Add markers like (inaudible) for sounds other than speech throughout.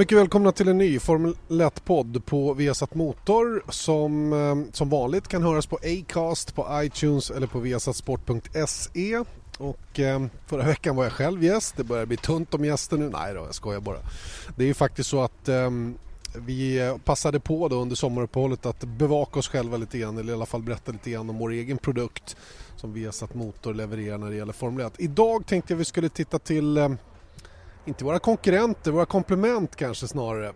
Mycket välkomna till en ny Formel 1-podd på Viasat Motor som eh, som vanligt kan höras på Acast, på iTunes eller på viasatsport.se. Och eh, förra veckan var jag själv gäst, det börjar bli tunt om gäster nu. Nej då, jag skojar bara. Det är ju faktiskt så att eh, vi passade på då under sommaruppehållet att bevaka oss själva lite grann eller i alla fall berätta lite grann om vår egen produkt som Viasat Motor levererar när det gäller Formel 1. Idag tänkte jag vi skulle titta till ehm, inte våra konkurrenter, våra komplement kanske snarare.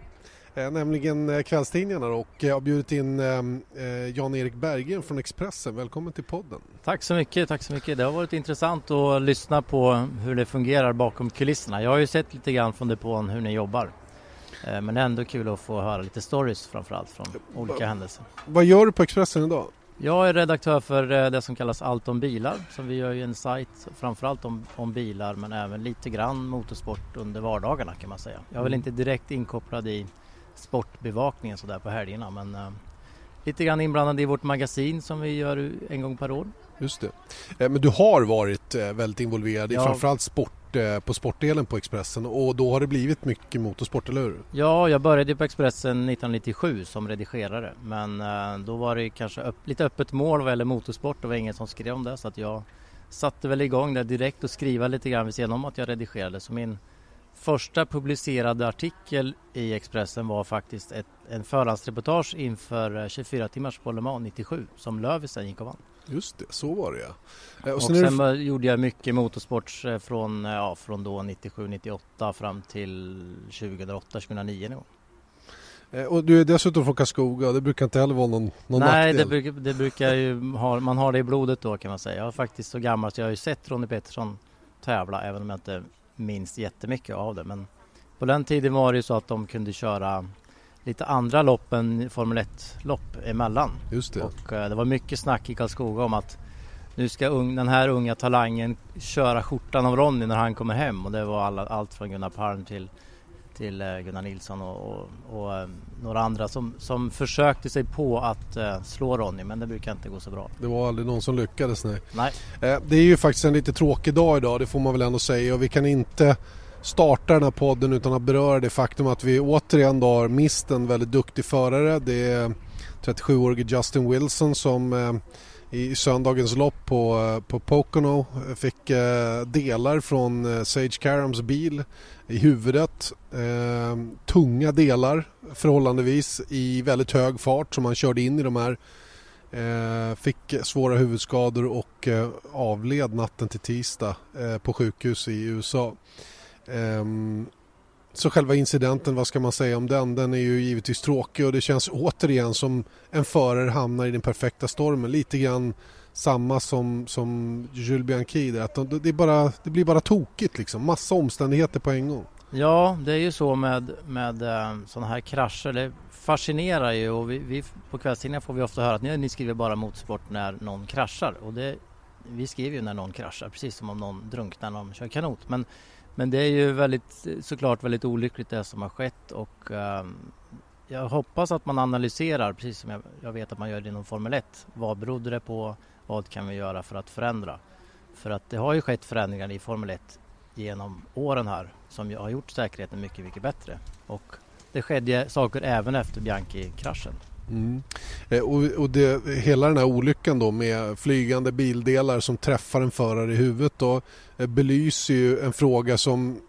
Eh, nämligen eh, kvällstidningarna och jag har bjudit in ehm, eh, Jan-Erik Berggren från Expressen. Välkommen till podden. Tack så mycket, tack så mycket. Det har varit intressant att lyssna på hur det fungerar bakom kulisserna. Jag har ju sett lite grann från depån hur ni jobbar. Eh, men det är ändå kul att få höra lite stories framförallt från olika händelser. Vad gör du på Expressen idag? Jag är redaktör för eh, det som kallas Allt om bilar. Så vi gör ju en sajt framförallt om, om bilar men även lite grann motorsport under vardagarna kan man säga. Jag är väl mm. inte direkt inkopplad i sportbevakningen sådär på helgerna men uh, lite grann inblandad i vårt magasin som vi gör en gång per år. Just det. Eh, men du har varit väldigt involverad i ja. framförallt sport Eh, på sportdelen på Expressen och då har det blivit mycket motorsport, eller hur? Ja, jag började på Expressen 1997 som redigerare men eh, då var det kanske upp, lite öppet mål vad gäller motorsport. Det var ingen som skrev om det så att jag satte väl igång det direkt och skriva lite grann vid sidan om att jag redigerade. Så min första publicerade artikel i Expressen var faktiskt ett, en förhandsreportage inför eh, 24-timmars på Le Mans 97 som Löfven gick och vann. Just det, så var det ja. Eh, och sen, och sen det... gjorde jag mycket motorsport eh, från, ja, från då 97-98 fram till 2008-2009 Och du är dessutom från Karlskoga det brukar inte heller vara någon, någon Nej, nackdel. det brukar, det brukar ju ha, man har det i blodet då kan man säga. Jag är faktiskt så gammal så jag har ju sett Ronnie Petersson tävla även om jag inte minns jättemycket av det. Men på den tiden var det ju så att de kunde köra lite andra lopp än Formel 1-lopp emellan. Just det. Och eh, det var mycket snack i Karlskoga om att nu ska un, den här unga talangen köra skjortan av Ronny när han kommer hem och det var alla, allt från Gunnar Palm till, till eh, Gunnar Nilsson och, och, och eh, några andra som, som försökte sig på att uh, slå Ronny men det brukar inte gå så bra. Det var aldrig någon som lyckades nej. nej. Eh, det är ju faktiskt en lite tråkig dag idag det får man väl ändå säga och vi kan inte starta den här podden utan att beröra det faktum att vi återigen då har mist en väldigt duktig förare. Det är 37-årige Justin Wilson som eh, i söndagens lopp på, eh, på Pocono eh, fick delar från Sage Carams bil i huvudet. tunga delar förhållandevis i väldigt hög fart som han körde in i de här. fick svåra huvudskador och avled natten till tisdag på sjukhus i USA. Um, så själva incidenten, vad ska man säga om den? Den är ju givetvis tråkig och det känns återigen som en förare hamnar i den perfekta stormen. Lite grann samma som, som Jules Bianchi där. Att det, är bara, det blir bara tokigt liksom. Massa omständigheter på en gång. Ja, det är ju så med, med eh, sådana här krascher. Det fascinerar ju och vi, vi på kvällstidningar får vi ofta höra att ni, ni skriver bara motorsport när någon kraschar. Och det, vi skriver ju när någon kraschar, precis som om någon drunknar när de kör kanot. Men men det är ju väldigt, såklart väldigt olyckligt det som har skett och um, jag hoppas att man analyserar, precis som jag, jag, vet att man gör det inom Formel 1. Vad berodde det på? Vad kan vi göra för att förändra? För att det har ju skett förändringar i Formel 1 genom åren här som har gjort säkerheten mycket, mycket bättre. Och det skedde saker även efter Bianchi-kraschen. Mm. Eh, och, och det, hela den här olyckan då med flygande bildelar som träffar en förare i huvudet då, eh, belyser ju en fråga som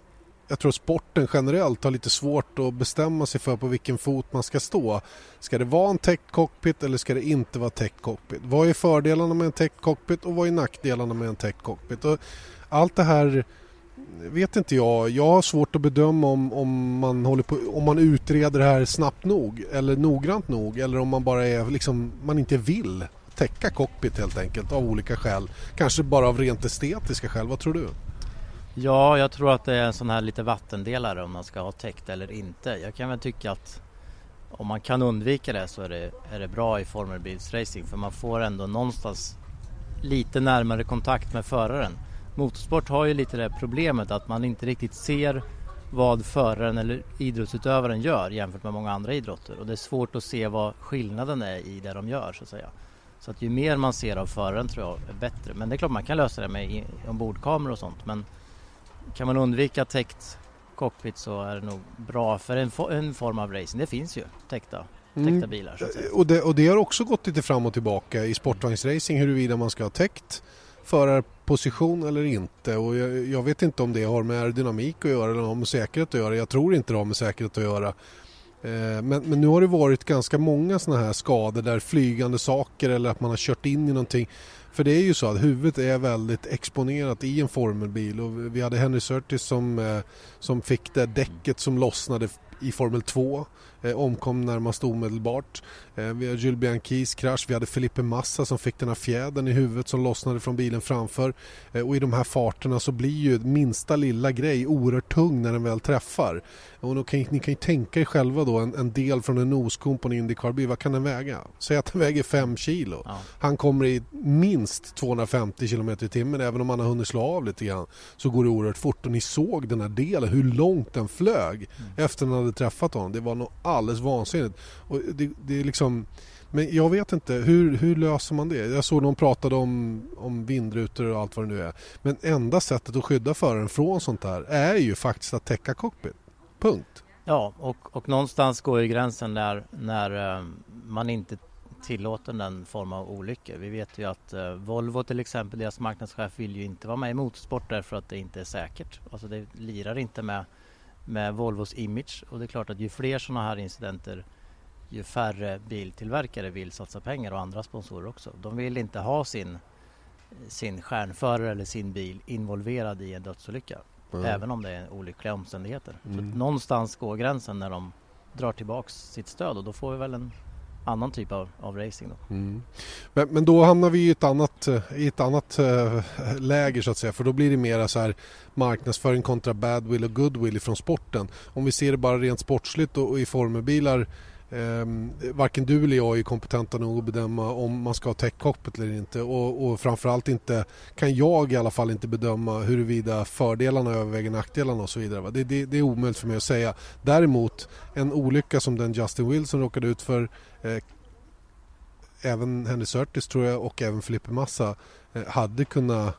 jag tror sporten generellt har lite svårt att bestämma sig för på vilken fot man ska stå. Ska det vara en tech cockpit eller ska det inte vara tech cockpit? Vad är fördelarna med en tech cockpit och vad är nackdelarna med en tech cockpit? Och allt det här vet inte jag. Jag har svårt att bedöma om, om, man håller på, om man utreder det här snabbt nog eller noggrant nog eller om man bara är liksom, man inte vill täcka cockpit helt enkelt av olika skäl. Kanske bara av rent estetiska skäl. Vad tror du? Ja, jag tror att det är en sån här lite vattendelare om man ska ha täckt eller inte. Jag kan väl tycka att om man kan undvika det så är det, är det bra i formelbilsracing för man får ändå någonstans lite närmare kontakt med föraren. Motorsport har ju lite det problemet att man inte riktigt ser vad föraren eller idrottsutövaren gör jämfört med många andra idrotter och det är svårt att se vad skillnaden är i det de gör så att säga. Så att ju mer man ser av föraren tror jag är bättre. Men det är klart man kan lösa det med ombordkameror och sånt men kan man undvika täckt cockpit så är det nog bra för en, en form av racing. Det finns ju täckta, mm. bilar. Och det, och det har också gått lite fram och tillbaka i sportvagnsracing huruvida man ska ha täckt Position eller inte och jag, jag, vet inte om det har med aerodynamik att göra eller har med säkerhet att göra. Jag tror inte det har med säkerhet att göra. Eh, men, men, nu har det varit ganska många sådana här skador där flygande saker eller att man har kört in i någonting. För det är ju så att huvudet är väldigt exponerat i en formelbil och vi hade Henry Surtis som, eh, som fick det däcket som lossnade i Formel 2 omkom närmast omedelbart. Eh, vi har Jules Bianchis krasch, vi hade Felipe Massa som fick den här fjädern i huvudet som lossnade från bilen framför. Eh, och i de här farterna så blir ju minsta lilla grej oerhört tung när den väl träffar. Och då kan, ni kan ju tänka er själva då en, en del från en noskon på en Indycar-bil, vad kan den väga? Säg att den väger 5 kilo. Ja. Han kommer i minst 250 km i timmen även om han har hunnit slå av lite grann så går det oerhört fort och ni såg den här delen, hur långt den flög mm. efter den hade träffat honom. Det var nog alldeles vansinnigt. Och det, det är liksom men jag vet inte, hur, hur löser man det? Jag såg någon pratade om, om vindrutor och allt vad det nu är. Men enda sättet att skydda föraren från sånt här är ju faktiskt att täcka cockpit. Punkt. Ja, och, och någonstans går ju gränsen där när eh, man inte tillåter den form av olyckor. Vi vet ju att eh, Volvo till exempel, deras marknadschef vill ju inte vara med i motorsport därför att det inte är säkert. Alltså det lirar inte med, med Volvos image och det är klart att ju fler sådana här incidenter ju färre biltillverkare vill satsa pengar och andra sponsorer också. De vill inte ha sin, sin stjärnförare eller sin bil involverad i en dödsolycka. Mm. Även om det är olyckliga omständigheter. Mm. Så någonstans går gränsen när de drar tillbaks sitt stöd och då får vi väl en annan typ av, av racing. Då. Mm. Men, men, då hamnar vi i ett annat, eh, i ett annat äh, läger så att säga för då blir det mera så här marknadsföring kontra badwill och goodwill ifrån sporten. Om vi ser det bara rent sportsligt och, och i formelbilar Eh, varken du eller jag är kompetenta nog att bedöma om man ska ha täckcockpit eller inte och, och framförallt inte kan jag i alla fall inte bedöma huruvida fördelarna överväger nackdelarna och så vidare. Det, det, det är omöjligt för mig att säga. Däremot en olycka som den Justin Wilson råkade ut för eh, även Henry Surtis tror jag och även Filipe Massa eh, hade kunnat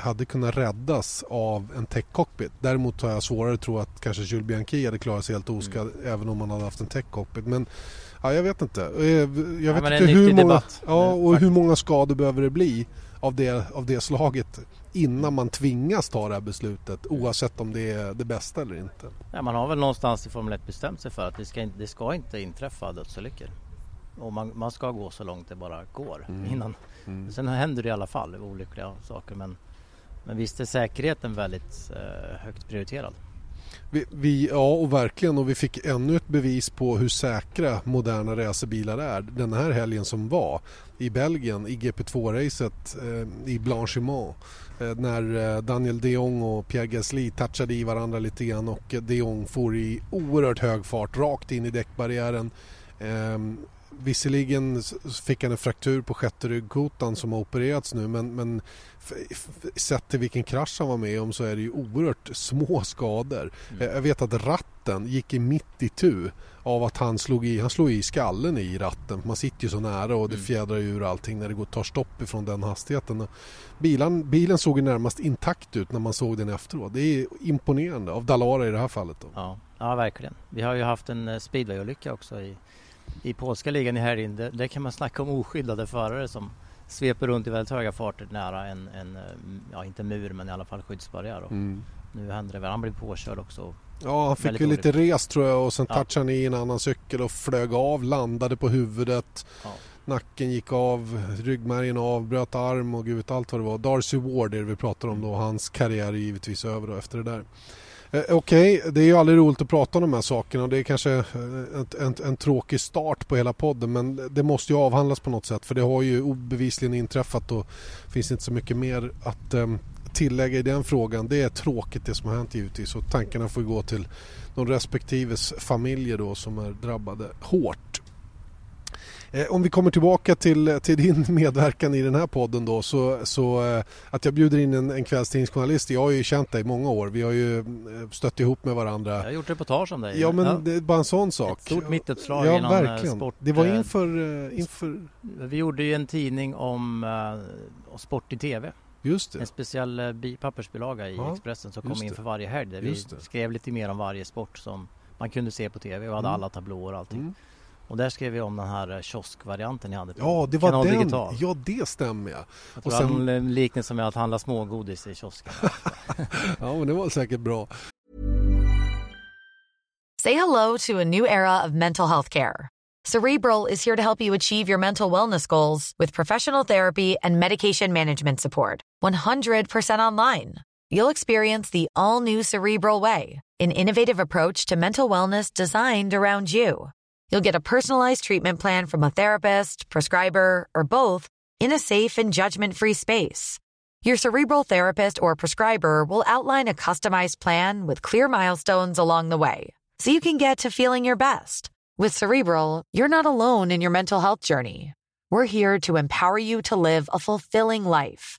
hade kunnat räddas av en tech-cockpit. Däremot har jag svårare att tro att kanske Jules Bianchi hade klarat sig helt oskadd mm. även om man hade haft en tech-cockpit. Men ja, jag vet inte. Eh, jag vet ja, inte hur många, ja, och hur många skador behöver det bli av det, av det slaget innan man tvingas ta det här beslutet oavsett om det är det bästa eller inte. Ja, man har väl någonstans i Formel 1 bestämt sig för att det ska, det ska inte inträffa dödsolyckor. Och man, man ska gå så långt det bara går mm. innan. Mm. Sen händer det i alla fall olyckliga saker men, men visst är säkerheten väldigt eh, högt prioriterad. Vi, vi, ja, och verkligen. Och vi fick ännu ett bevis på hur säkra moderna racerbilar är. Den här helgen som var i Belgien i GP2-racet eh, i Blanchimont eh, när eh, Daniel de Jong och Pierre Gasly touchade i varandra lite grann och eh, de Jong for i oerhört hög fart rakt in i däckbarriären. Eh, Visserligen fick han en fraktur på sjätte ryggkotan som har opererats nu men, men sett till vilken krasch han var med om så är det ju oerhört små skador. Mm. Jag vet att ratten gick i mitt i tu av att han slog i, han slog i skallen i ratten. Man sitter ju så nära och det mm. fjädrar ur allting när det går, tar stopp ifrån den hastigheten. Bilen, bilen såg ju närmast intakt ut när man såg den efteråt. Det är imponerande av Dalara i det här fallet. Då. Ja, ja verkligen. Vi har ju haft en eh, speedwayolycka också i i polska ligan i helgen, där, där kan man snacka om oskyddade förare som sveper runt i väldigt höga farter nära en, en ja inte mur men i alla fall skyddsbarriär. Mm. Nu händer det väl, han blev påkörd också. Ja, han fick ju lite res tror jag och sen ja. touchade han i en annan cykel och flög av, landade på huvudet. Ja. Nacken gick av, ryggmärgen av, bröt arm och gud vet allt vad det var. Darcy Ward är det vi pratar om då. Hans karriär är givetvis över då efter det där. Eh, okej, okay, det är ju aldrig roligt att prata om de här sakerna och det är kanske eh, en, en, en, tråkig start på hela podden men det måste ju avhandlas på något sätt för det har ju obevisligen inträffat och finns inte så mycket mer att eh, tillägga i den frågan. Det är tråkigt det som har hänt givetvis och tankarna får gå till de respektives familjer då som är drabbade hårt. Eh, om vi kommer tillbaka till, till din (laughs) medverkan i den här podden då så, så eh, att jag bjuder in en, en kvällstidningsjournalist. Jag har ju känt dig i många år. Vi har ju eh, stött ihop med varandra. Jag har gjort reportage om dig. Ja men ja. det är bara en sån sak. Ett stort mittuppslag ja, verkligen. sport. Det var inför, inför... Vi gjorde ju en tidning om uh, sport i TV. En speciell bi- pappersbilaga i Ja, Expressen som kom in för varje helg där vi skrev lite mer om varje sport som man kunde se på TV och hade Mm. alla tablåer och allting. Mm. Och där skrev vi om den här eh, kioskvarianten ni hade på Ja, det var Kanal den. Digital. Ja, det stämmer ja. Jag och tror sen... en liknelse med att handla smågodis i kiosken. (laughs) Ja, men det var säkert bra. Say hello to a new era of mental health care. Cerebral is here to help you achieve your mental wellness goals with professional therapy and medication management support. 100% online. You'll experience the all new Cerebral Way, an innovative approach to mental wellness designed around you. You'll get a personalized treatment plan from a therapist, prescriber, or both in a safe and judgment free space. Your Cerebral therapist or prescriber will outline a customized plan with clear milestones along the way so you can get to feeling your best. With Cerebral, you're not alone in your mental health journey. We're here to empower you to live a fulfilling life.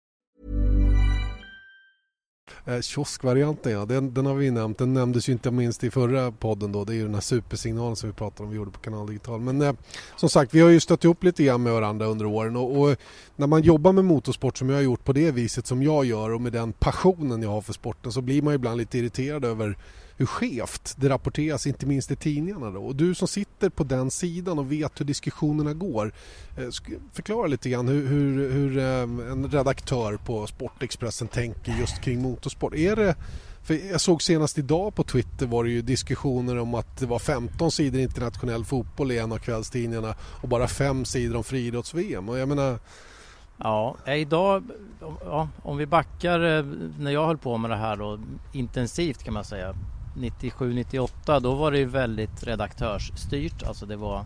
Eh, kioskvarianten ja, den, den har vi nämnt. Den nämndes ju inte minst i förra podden då. Det är ju den här supersignalen som vi pratade om vi gjorde på Kanal Digital. Men eh, som sagt, vi har ju stött ihop lite grann med varandra under åren och, och eh, när man jobbar med motorsport som jag har gjort på det viset som jag gör och med den passionen jag har för sporten så blir man ju ibland lite irriterad över hur skevt det rapporteras, inte minst i tidningarna. Då. Och du som sitter på den sidan och vet hur diskussionerna går. Eh, förklara lite grann hur, hur, hur eh, en redaktör på Sportexpressen tänker just kring motorsport. Är det, för jag såg senast idag på Twitter var det ju diskussioner om att det var 15 sidor internationell fotboll i en av kvällstidningarna och bara fem sidor om friidrotts-VM. Och jag menar, Ja, eh, idag, ja, om vi backar när jag höll på med det här då, intensivt kan man säga. 97-98 då var det ju väldigt redaktörsstyrt. Alltså det var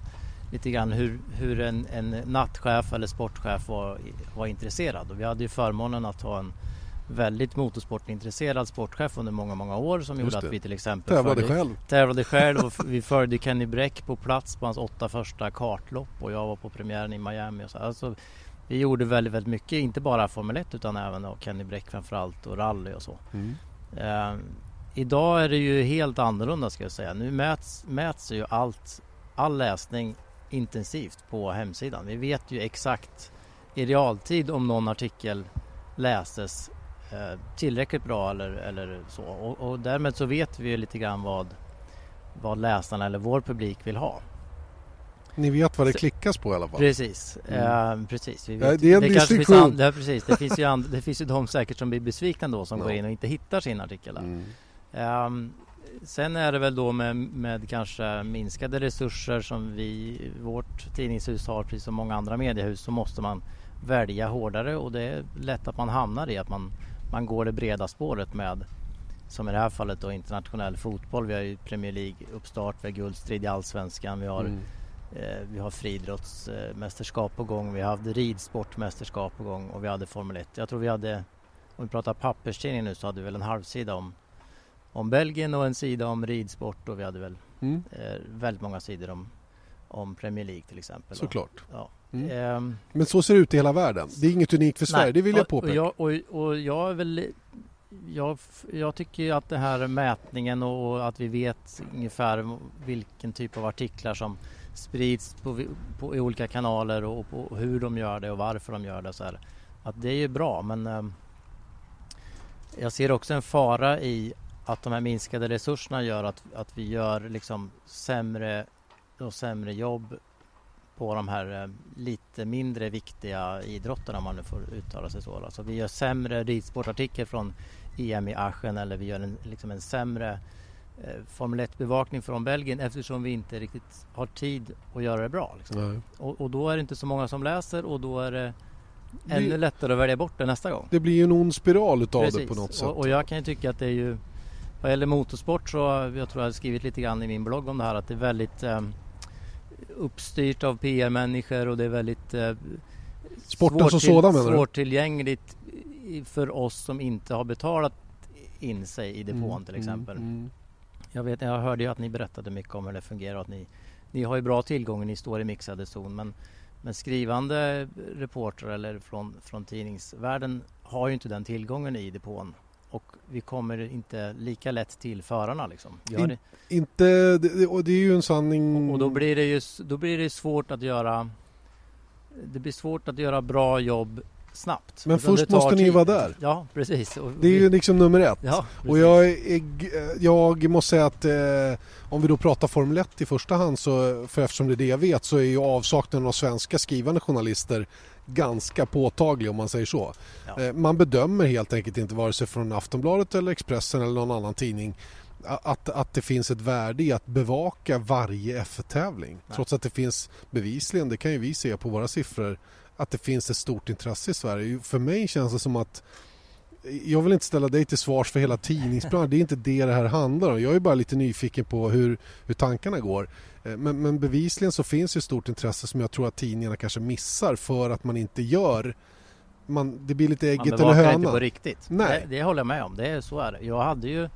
lite grann hur, hur en, en nattchef eller sportchef var, var intresserad. Och vi hade ju förmånen att ha en väldigt motorsportintresserad sportchef under många, många år som gjorde det. att vi till exempel tävlade följde- själv. tävlade själv och (laughs) vi följde Kenny Bräck på plats på hans åtta första kartlopp och jag var på premiären i Miami. Och så. Alltså, vi gjorde väldigt, väldigt mycket, inte bara Formel 1 utan även då Kenny Bräck framförallt och rally och så. Mm. Eh, idag är det ju helt annorlunda ska jag säga. Nu mäts, mäts ju allt, all läsning intensivt på hemsidan. Vi vet ju exakt i realtid om någon artikel läses eh, tillräckligt bra eller, eller så. Och, och därmed så vet vi ju lite grann vad, vad läsarna eller vår publik vill ha. Ni vet vad det Så- klickas på i alla fall. Precis, eh, precis. Vi Mm. Ja, det är en finns distinktion. and- ja, precis. Det finns, ju and, det finns ju de säkert som blir besvikna då som (laughs) Ja. går in och inte hittar sin artikel. Mm. Ehm, sen är det väl då med, med kanske minskade resurser som vi, vårt tidningshus har, precis som många andra mediehus, så måste man välja hårdare och det är lätt att man hamnar i att man, man går det breda spåret med, som i det här fallet då internationell fotboll. Vi har ju Premier League uppstart, vi har guldstrid i Allsvenskan, vi har Mm. Eh, vi har friidrottsmästerskap på gång, vi hade ridsportmästerskap på gång och vi hade Formel 1. Jag tror vi hade, om vi pratar papperstidning nu, så hade vi väl en halvsida om, om Belgien och en sida om ridsport och vi hade väl Mm. eh, väldigt många sidor om, om Premier League till exempel. Såklart. Ja. Mm. Ehm, Men så ser det ut i hela världen. Det är inget unikt för Sverige, nej, det vill jag och- påpeka. Och jag, och, och jag är väl jag, jag tycker att det här mätningen och att vi vet ungefär vilken typ av artiklar som sprids på, på, i olika kanaler och, på hur de gör det och varför de gör det. Så här. Att det är ju bra men eh, jag ser också en fara i att de här minskade resurserna gör att, att vi gör liksom sämre och sämre jobb på de här eh, lite mindre viktiga idrotterna om man nu får uttala sig så. Alltså vi gör sämre ridsportartikel från EM i Aschen eller vi gör en, liksom en sämre eh, Formel 1-bevakning från Belgien eftersom vi inte riktigt har tid att göra det bra. Liksom. Och, och då är det inte så många som läser och då är det ännu det, lättare att välja bort det nästa gång. det blir ju en ond spiral utav det Precis. på något sätt. Och, och jag kan ju tycka att det är ju vad gäller motorsport så jag tror jag har skrivit lite grann i min blogg om det här att det är väldigt eh, uppstyrt av PR-människor och det är väldigt eh, Sporten som svårtill- sådan menar du? svårtillgängligt för oss som inte har betalat in sig i depån Mm, till exempel. Mm, mm. Jag, vet, jag hörde ju att ni berättade mycket om hur det fungerar och att ni, ni har ju bra tillgång, ni står i mixade zon men, men skrivande reportrar eller från, från tidningsvärlden har ju inte den tillgången i depån och vi kommer inte lika lätt till förarna liksom. In- Inte, det, och det är ju en sanning... och då blir det ju då blir det svårt att göra det blir svårt att göra bra jobb snabbt. Men först måste ni tid. vara där. Ja, precis. Och Det är vi- ju liksom nummer ett. ja, Och jag, är, jag måste säga att eh, om vi då pratar Formel 1 i första hand så, för eftersom det är det jag vet, så är ju avsaknaden av svenska skrivande journalister ganska påtaglig om man säger så. Ja. Eh, man bedömer helt enkelt inte vare sig från Aftonbladet eller Expressen eller någon annan tidning att, att det finns ett värde i att bevaka varje F1-tävling. Nej. Trots att det finns bevisligen, det kan ju vi se på våra siffror, att det finns ett stort intresse i Sverige. För mig känns det som att jag vill inte ställa dig till svars för hela tidningsbranschen. Det är inte det det här handlar om. Jag är bara lite nyfiken på hur, hur tankarna går. Eh, Men, men bevisligen så finns ett stort intresse som jag tror att tidningarna kanske missar för att man inte gör... Man, det blir lite Man ägget eller bevakar inte hönan. på riktigt. Nej. Det, det håller jag med om. Det är så är det. Jag hade ju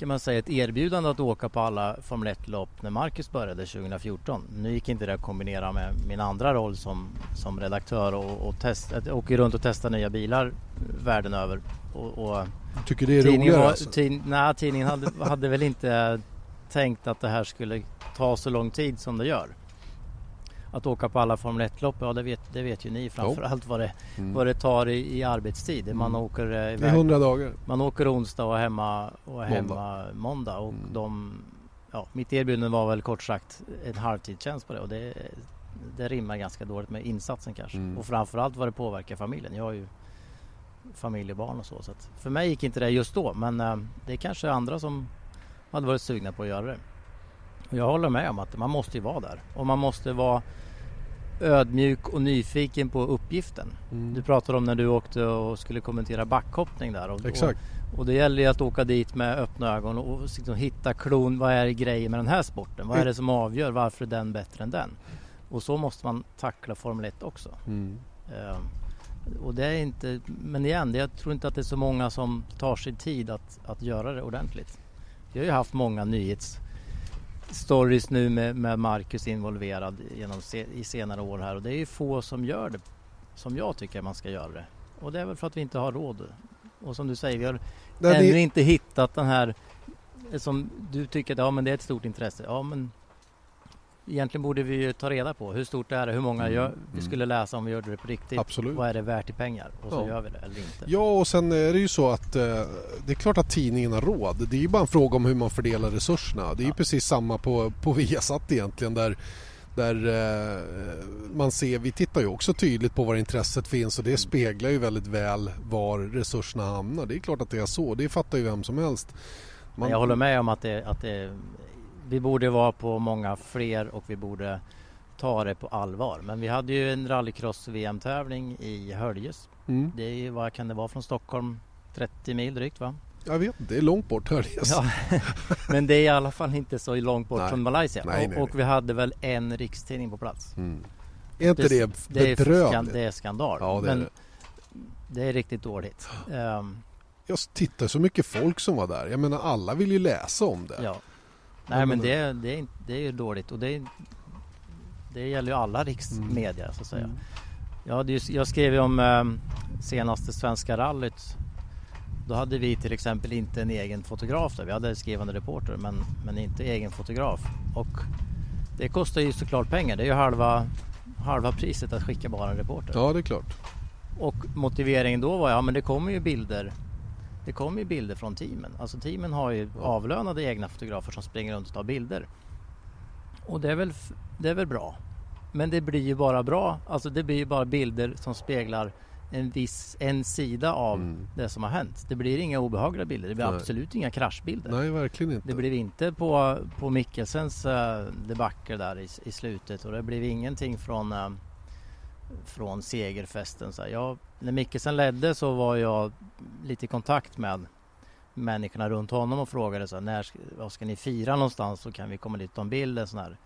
kan man säga ett erbjudande att åka på alla Formel 1-lopp när Marcus började 2014. Nu gick inte det att kombinera med min andra roll som, som redaktör och, och test, att åka runt och testa nya bilar världen över. Och, och Tycker det är tidningen, roligare var, alltså. tid, nej, tidningen hade, hade väl inte tänkt att det här skulle ta så lång tid som det gör. Att åka på alla Formel 1-lopp, ja det vet, det vet ju ni framförallt vad det, Mm. vad det tar i, i arbetstid. Man Mm. åker eh, iväg 100 dagar. man åker onsdag och hemma, och är Måndag. hemma måndag och Mm. de, ja, mitt erbjudande var väl kort sagt en halvtidstjänst på det och det, det rimmar ganska dåligt med insatsen kanske. Mm. Och framförallt vad det påverkar familjen. Jag har ju familj och barn och så. så att för mig gick inte det just då men eh, det är kanske andra som hade varit sugna på att göra det. Jag håller med om att man måste ju vara där och man måste vara ödmjuk och nyfiken på uppgiften. Mm. Du pratade om när du åkte och skulle kommentera backhoppning där. Och, Exakt. Och, och det gäller ju att åka dit med öppna ögon och liksom hitta klon. Vad är grejen med den här sporten? Vad är det som avgör? Varför är den bättre än den? Och så måste man tackla Formel 1 också. Mm. Ehm, och det är inte, men igen, jag tror inte att det är så många som tar sig tid att, att göra det ordentligt. Vi har ju haft många nyhetsstories nu med, med Marcus involverad genom se, i senare år här och det är ju få som gör det som jag tycker man ska göra det. Och det är väl för att vi inte har råd. Och som du säger, vi har Nej, ännu det, inte hittat den här som du tycker att ja, men det är ett stort intresse. Ja, men egentligen borde vi ju ta reda på hur stort är det, hur många Mm, gör, vi mm. skulle läsa om vi gjorde det på riktigt. Absolut. Vad är det värt i pengar? Och så Ja. gör vi det eller inte. Ja, och sen är det ju så att eh, det är klart att tidningen har råd. Det är ju bara en fråga om hur man fördelar resurserna. Det är ju Ja. precis samma på, på Viasat egentligen där där eh, man ser, vi tittar ju också tydligt på var intresset finns och det speglar ju väldigt väl var resurserna hamnar. Det är klart att det är så, det fattar ju vem som helst. Men jag håller med om att, det, att det, vi borde vara på många fler och vi borde ta det på allvar. Men vi hade ju en rallycross-VM-tävling i Höljes. Mm. Det är ju, vad kan det vara från Stockholm? 30 mil drygt va? Jag vet det är långt bort Höljes. Ja, (laughs) men det är i alla fall inte så långt bort Nej. från Malaysia. Nej, och, nej, och vi hade väl en rikstidning på plats. Mm. Är inte det, det, är, bedrövligt? det är skandal. Ja, det är men det. det är riktigt dåligt. Ehm, Jag tittar så mycket folk som var där. Jag menar alla vill ju läsa om det. ja. Nej men det, är- det, är, det är ju dåligt och det, det gäller ju alla riksmedia så att säga. Mm. Ju, jag skrev ju om ehm, senaste svenska rallyt. Då hade vi till exempel inte en egen fotograf där. Vi hade skrivande reporter men, men inte egen fotograf. Och det kostar ju såklart pengar. Det är ju halva, halva priset att skicka bara en reporter. Ja, det är klart. Och motiveringen då var ja men det kommer ju bilder Det kommer ju bilder från teamen. Alltså teamen har ju avlönade egna fotografer som springer runt och tar bilder. Och det är väl, det är väl bra. Men det blir ju bara bra. Alltså det blir ju bara bilder som speglar en viss, en sida av Mm. det som har hänt. Det blir inga obehagliga bilder. Det blir Nej. absolut inga kraschbilder. Nej, verkligen inte. Det blev inte på, på Mikkelsens uh, debacle där i, i slutet och det blev ingenting från, eh, från segerfesten. Så jag, när Mickelsen ledde så var jag lite i kontakt med människorna runt honom och frågade så här, när ska, vad ska ni fira någonstans så kan vi komma dit och ta en bild, en sån här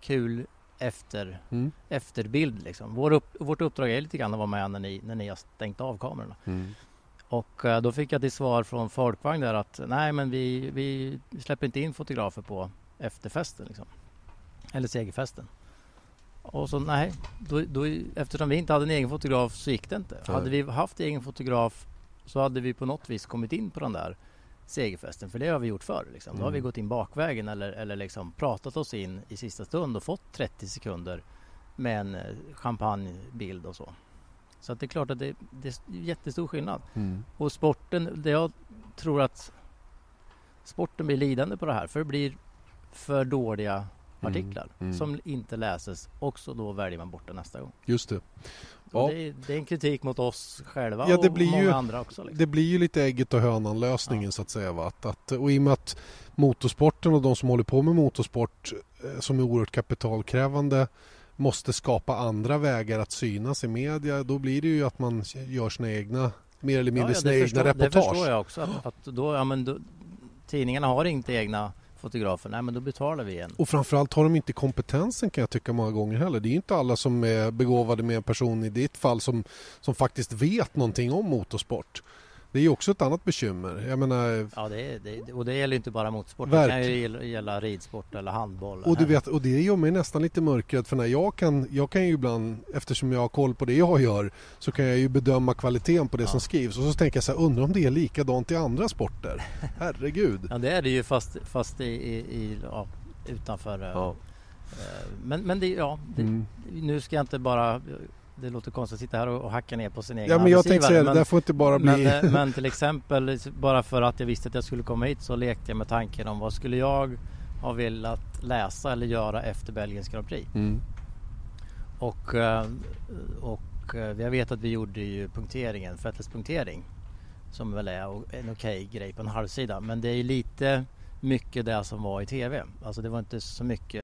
kul efter, Mm. efterbild liksom. Vår upp, vårt uppdrag är lite grann att vara med när ni, när ni har stängt av kamerorna. Mm. Och eh, då fick jag till svar från Folkvagn där att nej men vi, vi släpper inte in fotografer på efterfesten liksom. Eller segerfesten. Och så nej, då, då, eftersom vi inte hade en egen fotograf så gick det inte. Nej. Hade vi haft egen fotograf så hade vi på något vis kommit in på den där segerfesten. För det har vi gjort förr. Liksom. Då har vi Mm. gått in bakvägen eller, eller liksom pratat oss in i sista stund och fått 30 sekunder med en eh, champagnebild och så. Så att det är klart att det, det är jättestor skillnad. Mm. Och sporten, det jag tror att sporten blir lidande på det här för det blir för dåliga Mm, artiklar mm. som inte läses och så då väljer man bort det nästa gång. Just det. Och Ja. Det, är, det är en kritik mot oss själva Ja, det och blir många ju- andra också. Liksom. Det blir ju lite ägget och hönan lösningen Ja. så att säga. Va? Att, att, och i och med att motorsporten och de som håller på med motorsport eh, som är oerhört kapitalkrävande måste skapa andra vägar att synas i media. Då blir det ju att man gör sina egna, mer eller mindre sina det, egna förstår, det reportage. förstår jag också. Att, att då, ja, men då, tidningarna har inte egna fotografer. Nej men då betalar vi en. Och framförallt har de inte kompetensen kan jag tycka många gånger heller. Det är ju inte alla som är begåvade med en person i ditt fall som, som faktiskt vet någonting om motorsport. Det är ju också ett annat bekymmer. Jag menar, Ja, det är, det, och det gäller inte bara motorsport. Det kan ju gälla, gälla ridsport eller handboll. och, du vet, och det gör mig nästan lite mörkrädd för när jag kan, jag kan ju ibland, eftersom jag har koll på det jag gör, så kan jag ju bedöma kvaliteten på det Ja. som skrivs och så tänker jag så här, undrar om det är likadant i andra sporter? (laughs) Herregud. Ja det är det ju fast, fast i, i, i ja, utanför. eh, Ja. eh, Men, men det, ja, det, Mm. nu ska jag inte bara det låter konstigt att sitta här och, och hacka ner på sin egen Ja men jag tänkte säga det, där får inte bara bli... men, eh, men till exempel bara för att jag visste att jag skulle komma hit så lekte jag med tanken om vad skulle jag ha velat läsa eller göra efter Belgiens Grand Prix. Mm. Och, eh, och eh, jag vet att vi gjorde ju punkteringen, Vettels punktering. Som väl är en okej grej på en halvsida. Men det är lite mycket det som var i TV. Alltså det var inte så mycket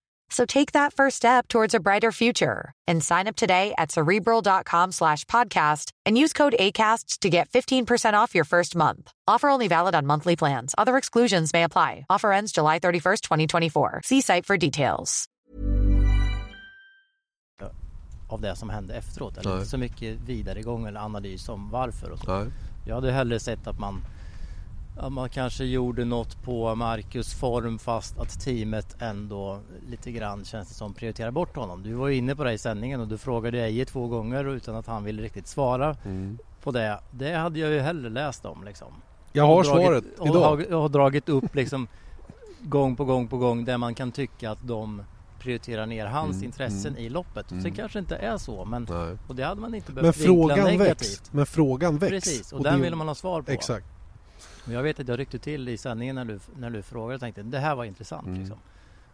So take that first step towards a brighter future and sign up today at cerebral.com slash podcast and use code ACAST to get 15% off your first month. Offer only valid on monthly plans. Other exclusions may apply. Offer ends July 31st, 2024. See site for details. av det som hände efteråt. Eller Nej. inte så mycket vidare gång eller analys om varför och så. Nej. Jag hade hellre sett att man, att man kanske gjorde något på Marcus form fast att teamet ändå lite grann känns det som prioriterar bort honom. Du var ju inne på det i sändningen och du frågade Eje två gånger utan att han ville riktigt svara Mm. på det. Det hade jag ju hellre läst om liksom. Jag har Och dragit- svaret och, idag. Och, och dragit upp liksom (laughs) gång på gång på gång där man kan tycka att de prioriterar ner hans Mm, intressen mm, i loppet. mm. Sen kanske inte är så men Nej. och det hade man inte Men behövt vinkla frågan negativt. väcks. Men frågan väcks. Precis, och, Och den det- ville man ha svar på. Exakt. Och jag vet att jag ryckte till i sändningen när du, när du frågade och tänkte det här var intressant. Mm. Liksom.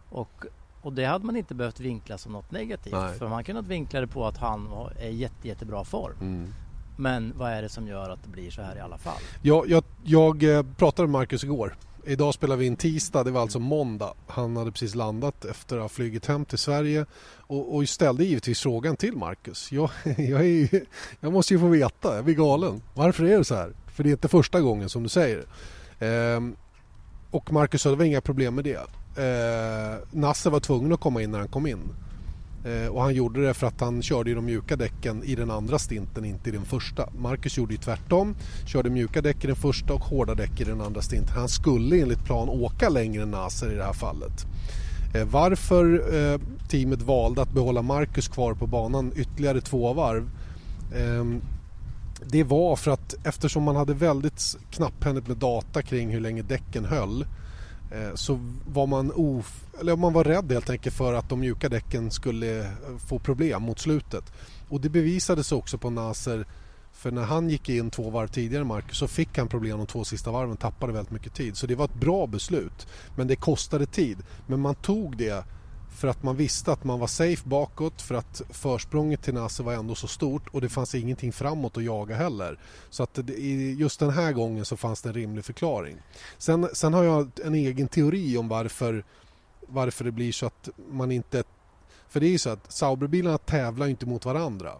Och, och det hade man inte behövt vinkla som något negativt. Nej. För man kunnat vinkla det på att han var, är i jätte, jättebra form. Mm. Men vad är det som gör att det blir så här i alla fall? Jag, jag, jag eh, pratade med Marcus igår. Idag spelar vi in tisdag, det var alltså måndag. Han hade precis landat efter att ha flugit hem till Sverige och, och ställde givetvis frågan till Marcus. Jag, (laughs) jag, är, ju- jag måste ju få veta, jag blir galen. Varför är det så här? För det är inte första gången som du säger. Ehm, och Marcus sa det var inga problem med det. Ehm, Nasser var tvungen att komma in när han kom in. Eh, och han gjorde det för att han körde i de mjuka däcken i den andra stinten, inte i den första. Marcus gjorde ju tvärtom, körde mjuka däck i den första och hårda däck i den andra stinten. Han skulle enligt plan åka längre än Naser i det här fallet. Eh, varför eh, teamet valde att behålla Marcus kvar på banan ytterligare två varv ehm, det var för att eftersom man hade väldigt knapphändigt med data kring hur länge däcken höll Eh, så var man, of, eller man var rädd helt enkelt för att de mjuka däcken skulle eh, få problem mot slutet. Och det bevisades också på Naser, för när han gick in två varv tidigare Marcus så fick han problem de två sista varven tappade väldigt mycket tid. Så det var ett bra beslut. Men det kostade tid. Men man tog det för att man visste att man var safe bakåt för att försprånget till Nasser var ändå så stort och det fanns ingenting framåt att jaga heller. Så att just den här gången så fanns det en rimlig förklaring. Sen, sen har jag en egen teori om varför, varför det blir så att man inte... För det är ju så att Sauberbilarna tävlar inte mot varandra.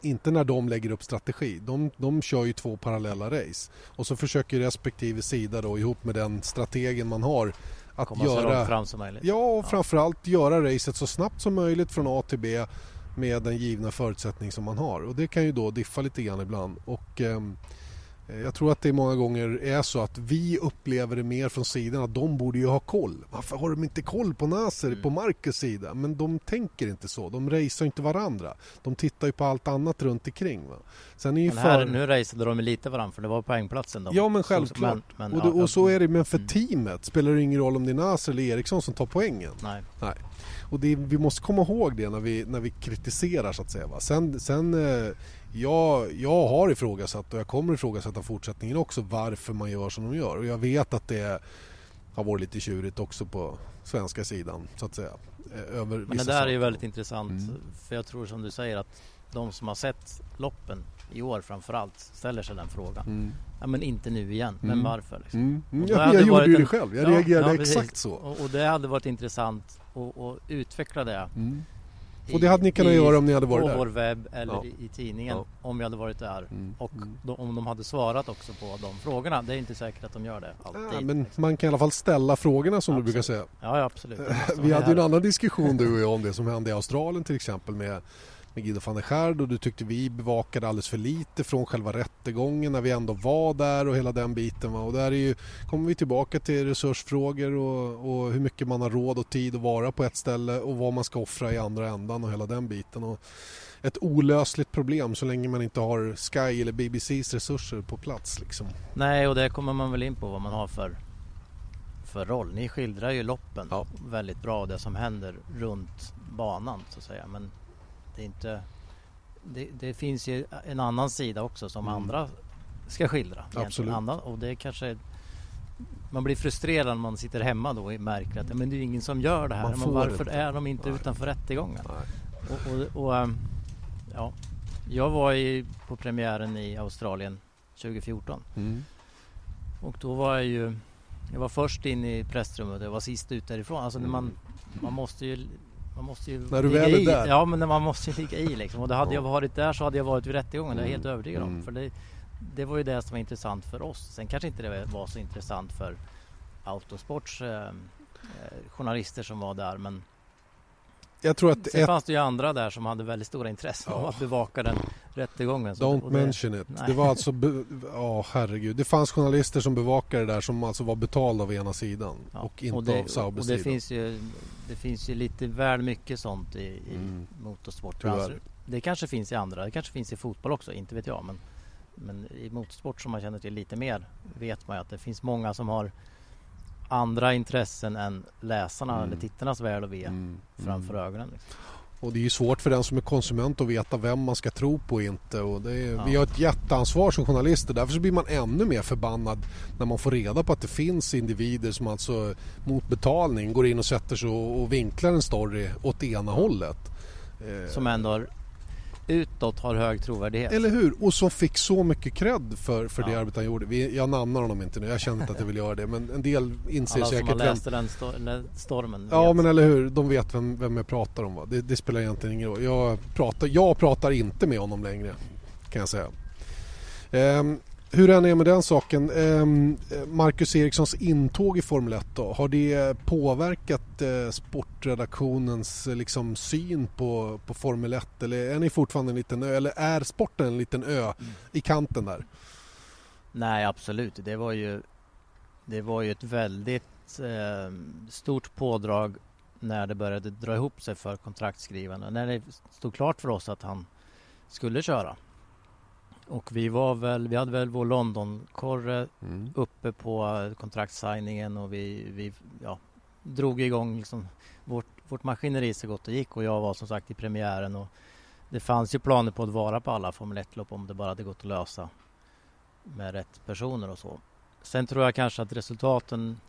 Inte när de lägger upp strategi. De, de kör ju två parallella race. Och så försöker respektive sida då ihop med den strategen man har att Komma göra, så fram som möjligt. Ja, och framförallt göra racet så snabbt som möjligt från A till B med den givna förutsättning som man har. Och det kan ju då diffa lite grann ibland. Och, eh, jag tror att det många gånger är så att vi upplever det mer från sidan att de borde ju ha koll. Varför har de inte koll på Nasser mm. på Marcus sida? Men de tänker inte så. De racear inte varandra. De tittar ju på allt annat runt omkring. Va? Sen är ju men här, för... Nu raceade de lite varandra för det var poängplatsen. De... Ja men självklart. Men, men, och, det, och, så är det. Men för mm. teamet spelar det ingen roll om det är Nasser eller Eriksson som tar poängen. Nej. Nej. Och det, vi måste komma ihåg det när vi, när vi kritiserar så att säga. Va? Sen, sen eh, jag, jag har ifrågasatt och jag kommer ifrågasätta fortsättningen också varför man gör som de gör. Och jag vet att det har varit lite tjurigt också på svenska sidan så att säga. Eh, över Men det där saker. är ju väldigt intressant mm. för jag tror som du säger att de som har sett loppen i år framförallt ställer sig den frågan. Mm. Ja men inte nu igen, men mm. varför? Liksom? Mm. Ja, jag gjorde ju det själv, jag ja, reagerade exakt så. Och, och, det hade varit intressant att utveckla det. Mm. Och det hade ni kunnat i, göra om ni hade varit där? På vår webb eller ja. i, tidningen ja. om vi hade varit där. Mm. Och mm. då, om de hade svarat också på de frågorna. Det är inte säkert att de gör det alltid. Ja, men man kan i alla fall ställa frågorna som absolut. du brukar säga. Ja, ja absolut. (laughs) vi hade ju en annan diskussion du och jag om det som hände i Australien till exempel med med Guido van der Schard och du tyckte vi bevakade alldeles för lite från själva rättegången när vi ändå var där och hela den biten. Va? Och där är ju, kommer vi tillbaka till resursfrågor och, och, hur mycket man har råd och tid att vara på ett ställe och vad man ska offra i andra ändan och hela den biten. Och ett olösligt problem så länge man inte har Sky eller BBCs resurser på plats. Liksom. Nej, och det kommer man väl in på vad man har för för roll. Ni skildrar ju loppen ja. väldigt bra, det som händer runt banan så att säga. Men det är inte... Det, det, finns ju en annan sida också som mm. andra ska skildra. Absolut. Annan, och det kanske... Man blir frustrerad när man sitter hemma då och märker att men det är ingen som gör det här. Men varför inte. är de inte Nej. utanför rättegången? Och, och, och, ehm, ja, jag var i, på premiären i Australien 2014. Mm. Och då var jag ju... Jag var först in i pressrummet och jag var sist ut därifrån. Alltså mm. man, man måste ju man måste ju när du väl är där? Ja, men man måste ju ligga i liksom. Och det hade ja. jag varit där så hade jag varit vid rättegången. Mm. Det är jag helt mm. övertygad om. Mm. För det, det var ju det som var intressant för oss. Sen kanske inte det var så intressant för Autosports eh, eh journalister som var där. Men jag tror att Sen ett... fanns det ju andra där som hade väldigt stora intressen ja. av att bevaka den rättegången. Don't det, mention it. Nej. Det var alltså, (laughs) ja oh, herregud. Det fanns journalister som bevakade det där som alltså var betalda av ena sidan ja. och inte och det, av Saubers sida. Finns ju, det finns ju lite väl mycket sånt i, i mm. motorsportbranschen. Det kanske finns i andra, det kanske finns i fotboll också, inte vet jag. Men, men i motorsport som man känner till lite mer vet man ju att det finns många som har andra intressen än läsarna mm. eller tittarnas väl och ve mm. framför mm. ögonen. Liksom. Och det är ju svårt för den som är konsument att veta vem man ska tro på och inte. Och är, ja. Vi har ett jätteansvar som journalister. Därför så blir man ännu mer förbannad när man får reda på att det finns individer som alltså mot betalning går in och sätter sig och, och vinklar en story åt ena hållet. Som ändå utåt har hög trovärdighet. Eller hur? Och som fick så mycket cred för, för ja. det arbete han gjorde. Vi, jag namnar honom inte nu, jag känner inte att jag vill göra det. Men en del inser Alla säkert... Alla som har läst den sto stormen. Ja, vet. men eller hur. De vet vem, vem jag pratar om. Va? Det, det, spelar egentligen ingen roll. Jag pratar, jag pratar inte med honom längre, kan jag säga. Ehm, hur än är med den saken, ehm, Marcus Erikssons intåg i Formel 1 då, har det påverkat eh, sportredaktionens eh, liksom, syn på, på Formel 1 eller är ni fortfarande en liten ö eller är sporten en liten ö mm. i kanten där? Nej absolut, det var ju, det var ju ett väldigt eh, stort pådrag när det började dra ihop sig för kontraktsskrivarna. När det stod klart för oss att han skulle köra. Och vi var väl, vi hade väl vår London-korre mm. uppe på kontraktssigningen och vi, vi ja, drog igång liksom vårt, vårt maskineri så gott det gick och jag var som sagt i premiären och det fanns ju planer på att vara på alla Formel 1-lopp om det bara hade gått att lösa med rätt personer och så. Sen tror jag kanske att resultaten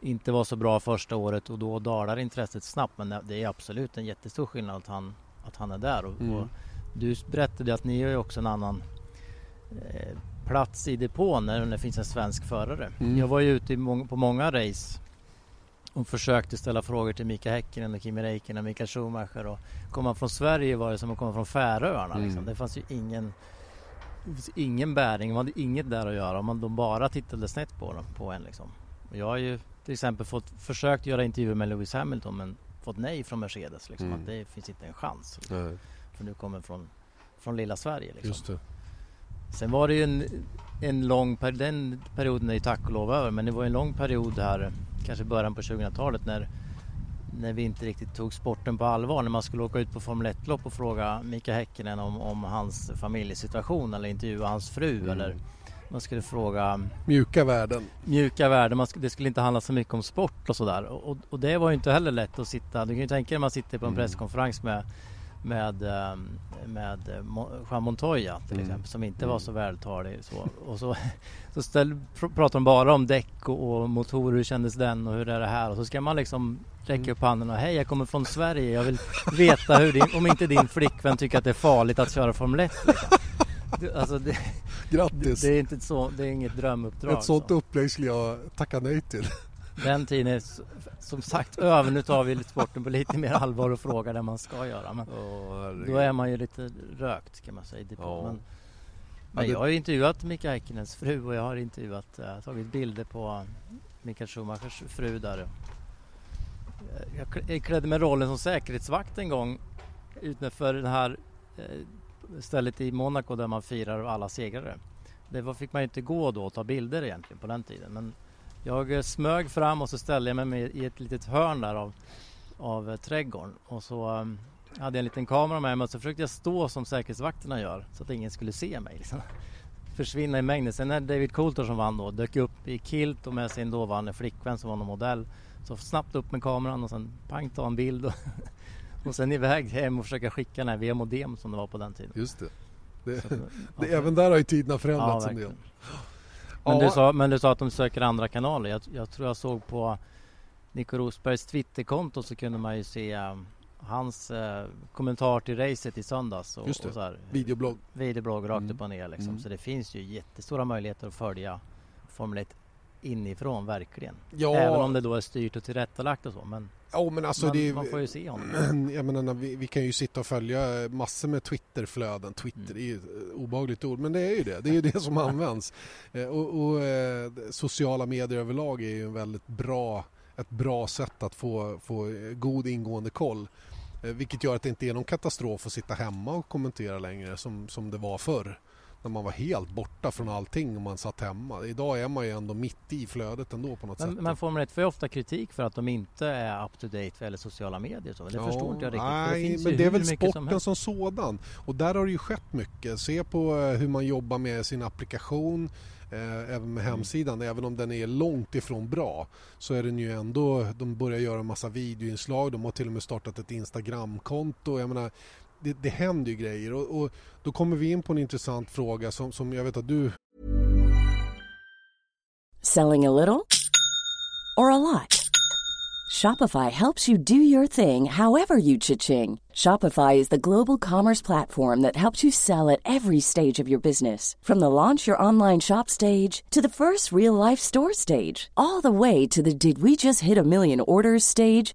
inte var så bra första året och då dalar intresset snabbt men det är absolut en jättestor skillnad att han, att han är där. Och, mm. och du berättade att ni har ju också en annan eh, plats i depån när det finns en svensk förare. Mm. Jag var ju ute må på många race och försökte ställa frågor till Mika Häkkinen och Kimi Räikkönen och Mikael Schumacher och komma från Sverige var det som att komma från Färöarna. Mm. Liksom. Det fanns ju ingen ingen bäring, man hade inget där att göra. Man, de bara tittade snett på, dem, på en liksom. jag har ju till exempel fått, försökt göra intervjuer med Lewis Hamilton men fått nej från Mercedes. Liksom, mm. att det finns inte en chans. Liksom. För du kommer från, från lilla Sverige. Liksom. Just det. Sen var det ju en, en lång period, den perioden är ju tack och lov över, men det var en lång period här, kanske början på 2000-talet när, när vi inte riktigt tog sporten på allvar. När man skulle åka ut på Formel 1-lopp och fråga Mika Häkkinen om, om hans familjesituation eller intervjua hans fru mm. eller man skulle fråga Mjuka värden. Mjuka värden. Man, det skulle inte handla så mycket om sport och sådär. Och, och, det var ju inte heller lätt att sitta. Du kan ju tänka dig när man sitter på en mm. presskonferens med med, ehm, med Juan Montoya till mm. exempel som inte var mm. så vältalig. Så, och så, (laughs) så ställ, pratar de bara om däck och, och motorer, hur kändes den och hur är det här? Och så ska man liksom räcka upp handen och hej jag kommer från Sverige, jag vill veta hur din, om inte din flickvän tycker att det är farligt att köra Formel 1. Liksom. Alltså det, Grattis! Det, det, är inte så, det är inget drömuppdrag. Ett sånt så. upplägg skulle jag tacka nej till. Den tiden är som sagt över. Nu tar vi sporten på lite mer allvar och frågar det man ska göra. Men oh, då är man ju lite rökt kan man säga. Oh. Men, men jag har intervjuat Mika Häkkinens fru och jag har intervjuat, äh, tagit bilder på Mikael Schumachers fru där. Eh, jag klädde mig rollen som säkerhetsvakt en gång utanför det här eh, stället i Monaco där man firar alla segrare. Det fick man inte gå då och ta bilder egentligen på den tiden. Men jag eh, smög fram och så ställde jag mig i ett litet hörn där av, av eh, trädgården och så um, hade jag en liten kamera med mig och så försökte jag stå som säkerhetsvakterna gör så att ingen skulle se mig. Liksom. (laughs) Försvinna i mängden. Sen när David Coulter som vann då dök upp i kilt och med sin dåvarande flickvän som var någon modell så snabbt upp med kameran och sen pang ta en bild och, (laughs) och sen iväg hem och försöka skicka den här via modem som det var på den tiden. Just det. det, så, (laughs) det även där har ju tiderna förändrats ja, en del. Men, ja. du sa, men du sa att de söker andra kanaler. Jag, jag tror jag såg på Nico Rosbergs Twitterkonto så kunde man ju se um, hans uh, kommentar till racet i söndags. Och, Just det. Och så här, videoblogg. Videoblogg rakt mm. upp och ner liksom. Mm. Så det finns ju jättestora möjligheter att följa Formel 1 inifrån verkligen. Ja. Även om det då är styrt och tillrättalagt och så. Men, ja, men alltså man, det, man får ju se honom. (clears throat) Jag menar, vi, vi, kan ju sitta och följa massor med Twitterflöden. Twitter mm. är ju ett obehagligt ord, men det är ju det. Det är ju det som (laughs) används. Eh, och, och eh, sociala medier överlag är ju en väldigt bra, ett bra sätt att få, få god ingående koll. Eh, vilket gör att det inte är någon katastrof att sitta hemma och kommentera längre som, som det var förr när man var helt borta från allting och man satt hemma. Idag är man ju ändå mitt i flödet ändå på något men, sätt. Men Formel 1 får ju ofta kritik för att de inte är up to date vad gäller sociala medier. Så. Det ja, förstår inte jag riktigt. Nej, det men det är väl sporten som, som, sådan. Och där har det ju skett mycket. Se på eh, hur man jobbar med sin applikation. Eh, även med mm. hemsidan, mm. även om den är långt ifrån bra så är den ju ändå, de börjar göra en massa videoinslag, de har till och med startat ett Instagramkonto. Jag menar, det, det händer ju grejer och, och, då kommer vi in på en intressant fråga som, som jag vet att du... Selling a little or a lot? Shopify helps you do your thing however you cha-ching. Shopify is the global commerce platform that helps you sell at every stage of your business. From the launch your online shop stage to the first real life store stage, all the way to the did we just hit a million orders stage.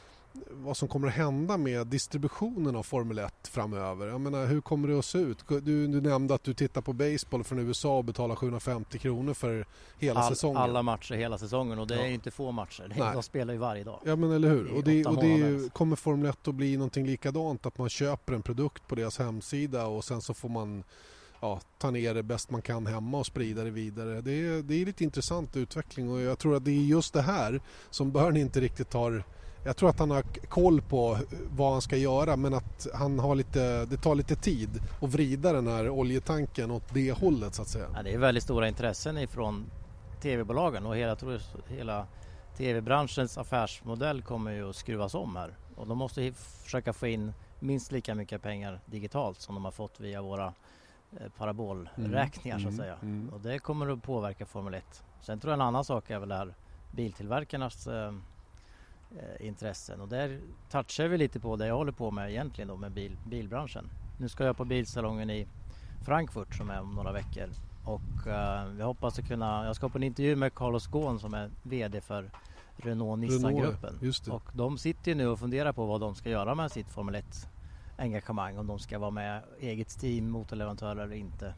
vad som kommer att hända med distributionen av Formel 1 framöver. Jag menar, hur kommer det att se ut? Du, du nämnde att du tittar på baseball från USA och betalar 750 kronor för hela All, säsongen. Alla matcher hela säsongen och det Ja. är ju inte få matcher. Nej. de spelar ju varje dag. Ja men eller hur. Och det, och det ju, kommer Formel 1 att bli någonting likadant att man köper en produkt på deras hemsida och sen så får man ja, ta ner det bäst man kan hemma och sprida det vidare. Det är, det är lite intressant utveckling och jag tror att det är just det här som Börn inte riktigt har jag tror att han har koll på vad han ska göra men att han har lite, det tar lite tid att vrida den här oljetanken åt det hållet så att säga. Ja, det är väldigt stora intressen ifrån tv-bolagen och hela, jag hela tv-branschens affärsmodell kommer ju att skruvas om här. Och de måste försöka få in minst lika mycket pengar digitalt som de har fått via våra eh, parabolräkningar så att Mm, säga. mm. Och det kommer att påverka Formel 1. Sen tror jag en annan sak är väl det här biltillverkarnas eh, intressen och där touchar vi lite på det jag håller på med egentligen då med bil, bilbranschen. Nu ska jag på bilsalongen i Frankfurt som är om några veckor och eh, jag hoppas att kunna, jag ska på en intervju med Carlos Ghosn som är VD för Renault Nissan-gruppen. Och de sitter ju nu och funderar på vad de ska göra med sitt Formel 1 engagemang. Om de ska vara med eget team, motorleverantörer eller inte.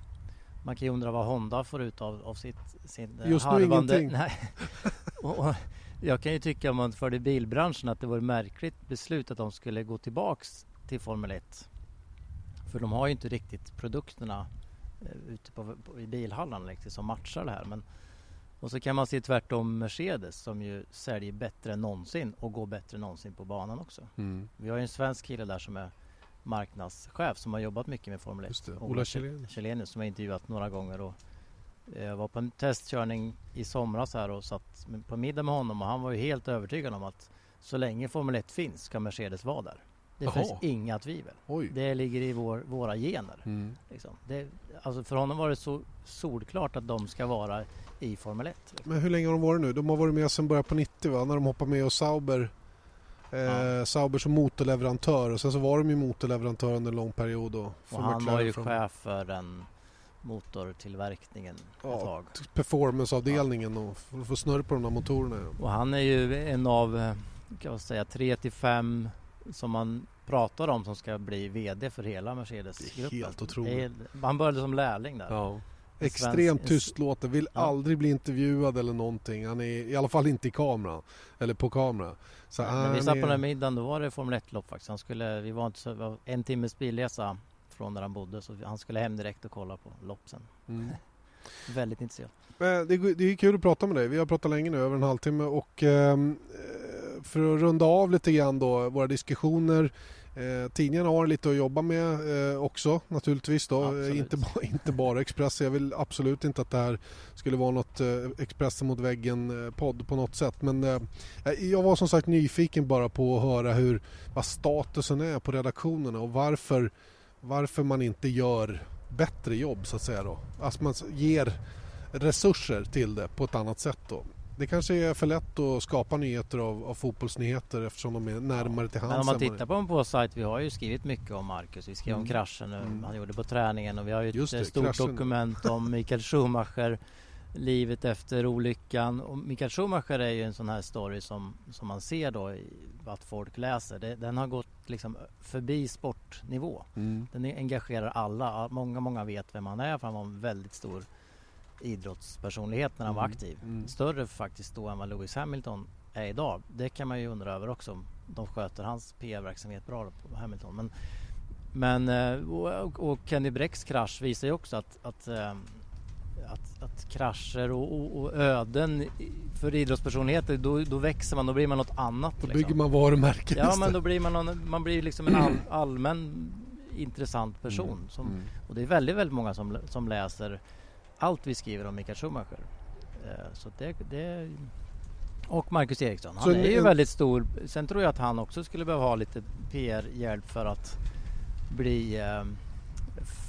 Man kan ju undra vad Honda får ut av, av sitt, sin eh, Just nu harvande- ingenting. (laughs) Nej. (laughs) och, och, jag kan ju tycka om man förde bilbranschen att det var ett märkligt beslut att de skulle gå tillbaks till Formel 1. För de har ju inte riktigt produkterna eh, ute på, på, i bilhallarna riktigt som matchar det här. Men, och så kan man se tvärtom Mercedes som ju säljer bättre än någonsin och går bättre än någonsin på banan också. Mm. Vi har ju en svensk kille där som är marknadschef som har jobbat mycket med Formel 1. Just det, Ola Källenius. Som jag intervjuat några gånger. Och jag var på en testkörning i somras här och satt på middag med honom och han var ju helt övertygad om att så länge Formel 1 finns ska Mercedes vara där. Det Jaha. finns inga tvivel. Oj. Det ligger i vår, våra gener. Mm. Liksom. Det, alltså för honom var det så solklart att de ska vara i Formel 1. Men hur länge har de varit nu? De har varit med sedan början på 90 va? När de hoppade med och Sauber eh, Ja. Sauber som motorleverantör och sen så var de ju motorleverantör under en lång period. Och, Och han McLaren var ju från chef för den motortillverkningen Ja. ett tag. performanceavdelningen och få snurr på de här motorerna. Och han är ju en av, kan man säga, tre till fem som man pratar om som ska bli VD för hela Mercedes-gruppen. Helt otroligt. Är- Han började som lärling där. Ja. Extremt tystlåten, vill Ja. aldrig bli intervjuad eller någonting. Han är i alla fall inte i kameran. Eller på kamera. Så När han vi satt på är- den här middagen då var det Formel 1-lopp faktiskt. Han skulle, vi var inte så, en timmes billesa från där han bodde så han skulle hem direkt och kolla på lopp sen. Mm. (laughs) Väldigt intresserad. Men det, är- det är kul att prata med dig. Vi har pratat länge nu, över en halvtimme. Och ehm, eh, för att runda av lite grann då, våra diskussioner. Eh, tidningarna har lite att jobba med eh, också naturligtvis. Då. Eh, Inte, ba, (laughs) inte bara Expressen. Jag vill absolut inte att det här skulle vara något eh, Expressen mot väggen-podd på något sätt. Men eh, jag var som sagt nyfiken bara på att höra hur, vad statusen är på redaktionerna och varför, varför man inte gör bättre jobb så att säga då. Alltså man ger resurser till det på ett annat sätt då. Det kanske är för lätt att skapa nyheter av, av fotbollsnyheter eftersom de är närmare till hands. Men om man tittar på en på sajt, vi har ju skrivit mycket om Marcus. Vi skrev om Mm. kraschen nu, Mm. han gjorde på träningen och vi har ju Just ett det, stort kraschen. dokument om Mikael (laughs) Schumacher, livet efter olyckan. Och Mikael Schumacher är ju en sån här story som, som man ser då i att folk läser. Det, den har gått liksom förbi sportnivå. Mm. Den engagerar alla. Många, många vet vem han är för han var en väldigt stor idrottspersonlighet när han var Mm, aktiv. mm. Större faktiskt då än vad Lewis Hamilton är idag. Det kan man ju undra över också de sköter hans PR-verksamhet bra på Hamilton. Men, men eh, och, och Kenny Brecks krasch visar ju också att, att, eh, att, att krascher och, och, och öden för idrottspersonligheter då, då växer man, då blir man något annat. Då liksom. bygger man varumärken Ja men då blir man, någon, man blir liksom en all, allmän intressant person. Mm, Som, mm. Och det är väldigt, väldigt många som, som läser allt vi skriver om Mikael Schumacher. Eh, så det, det, och Marcus Eriksson. Han Så är ju en- väldigt stor. Sen tror jag att han också skulle behöva ha lite PR-hjälp för att bli eh,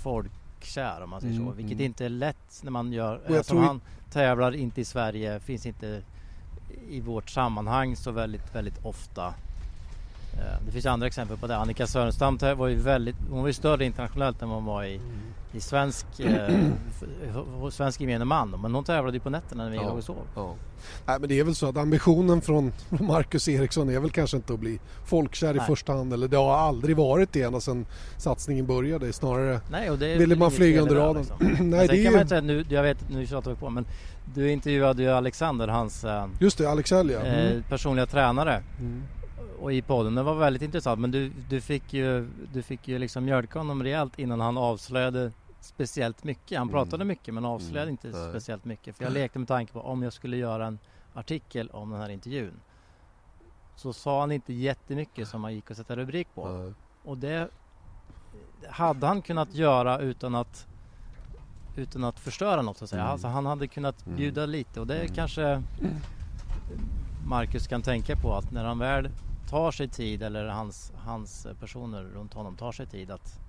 folk folkkär om man säger Mm, så. Vilket mm. inte är lätt när man gör, jag eftersom tror- han tävlar inte i Sverige, finns inte i vårt sammanhang så väldigt, väldigt ofta. Eh, Det finns andra exempel på det. Annika Sörenstam var ju väldigt, hon var ju större internationellt än vad hon var i, i svensk, eh, svensk gemene man. Men hon tävlade ju på nätterna när vi Ja. låg och sov. Ja. Nej, men det är väl så att ambitionen från Marcus Eriksson är väl kanske inte att bli folkkär i Nej. första hand. Eller det har aldrig varit det ända sedan satsningen började. Snarare Nej, och det ville man flyga under i det, radarn. liksom. (clears throat) Nej, det är kan man ju... inte nu, jag vet, nu tjatar vi på, men du intervjuade ju Alexander, hans eh, Just det, Alex Elg ja. eh, Mm. personliga tränare. Mm. Och i podden, det var väldigt intressant men du, du fick ju, du fick ju liksom mjölka honom rejält innan han avslöjade speciellt mycket. Han pratade Mm. mycket men avslöjade Mm, inte nej. speciellt mycket. För jag lekte med tanke på om jag skulle göra en artikel om den här intervjun. Så sa han inte jättemycket som man gick att sätta rubrik på. Nej. Och det hade han kunnat göra utan att utan att förstöra något så att säga. Mm. Alltså, han hade kunnat Mm. bjuda lite och det Mm. kanske Marcus kan tänka på att när han väl tar sig tid eller hans, hans personer runt honom tar sig tid att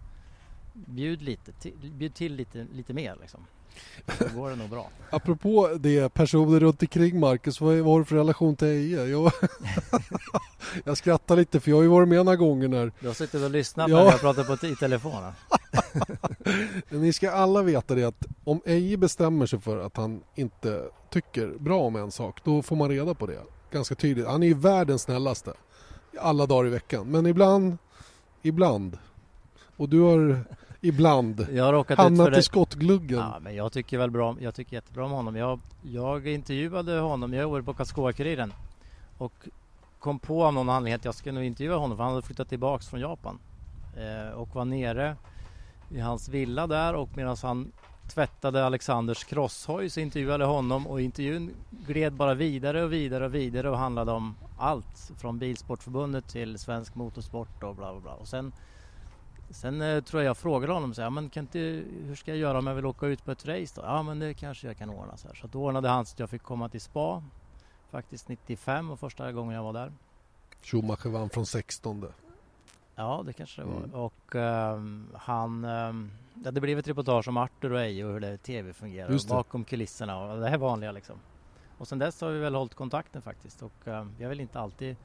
bjud, lite, till, bjud till lite, lite mer liksom. Då går det nog bra. (laughs) Apropå det, personer runt omkring Marcus, vad, vad har du för relation till Eje? Jag, (laughs) jag skrattar lite för jag har ju varit med några gånger när Du har suttit och lyssnat Ja. när jag pratar på i telefonen. (laughs) Ni ska alla veta det att om Eje bestämmer sig för att han inte tycker bra om en sak, då får man reda på det. Ganska tydligt. Han är ju världens snällaste. Alla dagar i veckan. Men ibland, ibland. Och du har ibland Jag har råkat ut för hamnat i skottgluggen. Ja, men jag tycker väl bra, jag tycker jättebra om honom. Jag, jag intervjuade honom, jag jobbade på Karlskoga-Kuriren och kom på av någon anledning att jag skulle nog intervjua honom för han hade flyttat tillbaks från Japan eh, och var nere i hans villa där och medan han tvättade Alexanders crosshoj så intervjuade honom och intervjun gled bara vidare och vidare och vidare och handlade om allt från Bilsportförbundet till svensk motorsport och bla bla bla. Och sen Sen eh, tror jag jag frågade honom så här, men kan inte, hur ska jag göra om jag vill åka ut på ett race då? Ja men det kanske jag kan ordna så här. Så då ordnade han så att jag fick komma till spa faktiskt 95 och första gången jag var där. Schumacher vann från 16. Ja det kanske det var. Mm. Och ehm, han, um, ja, det blev ett reportage om Arthur och Eje och hur det tv fungerar bakom kulisserna och det här vanliga liksom. Och sen dess har vi väl hållit kontakten faktiskt och um, vi är väl inte alltid